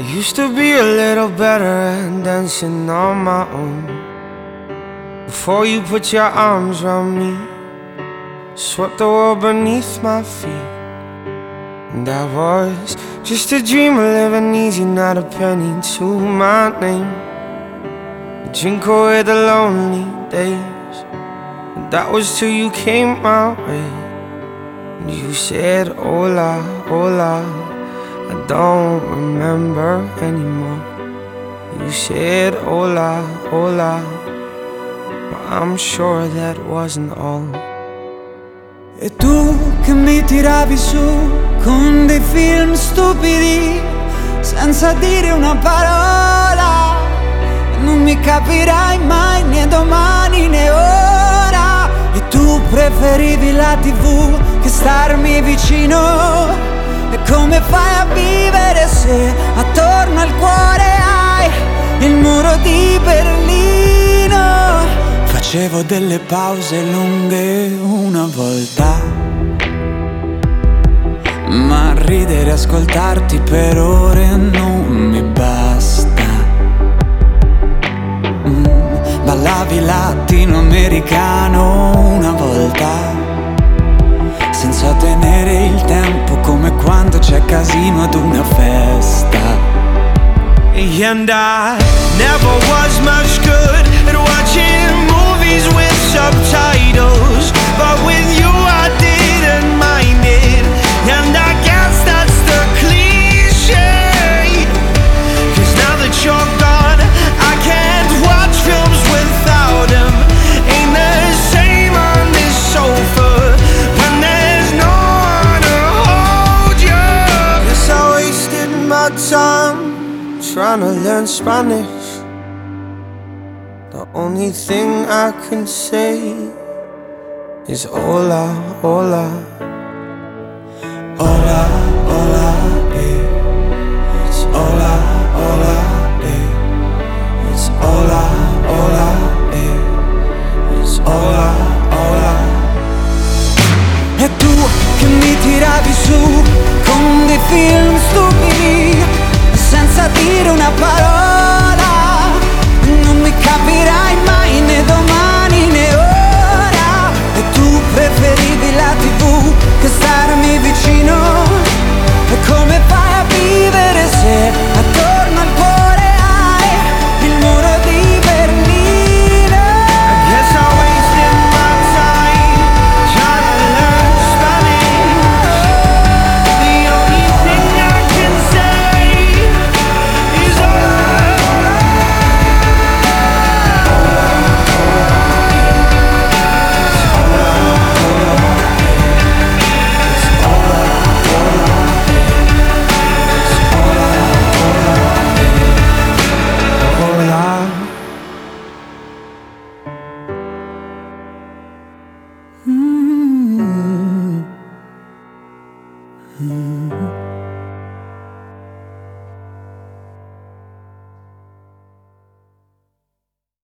used to be a little better at dancing on my own. Before you put your arms around me, swept the world beneath my feet. And I was just a dream of living easy, not a penny to my name. A drink away the lonely days. And that was till you came my way. And you said, Hola, hola. I don't remember anymore. You said hola, hola. But I'm sure that wasn't all. E tu che mi tiravi su con dei film stupidi, senza dire una parola. Non mi capirai mai né domani né ora. E tu preferivi la tv che starmi vicino e come fai a vivere se attorno al cuore hai il muro di Berlino? Facevo delle pause lunghe una volta. Ma ridere e ascoltarti per ore non mi basta. Mm, ballavi latinoamericano una volta senza tenere il tempo And I trying to learn Spanish. The only thing I can say is hola, hola. Hola, you.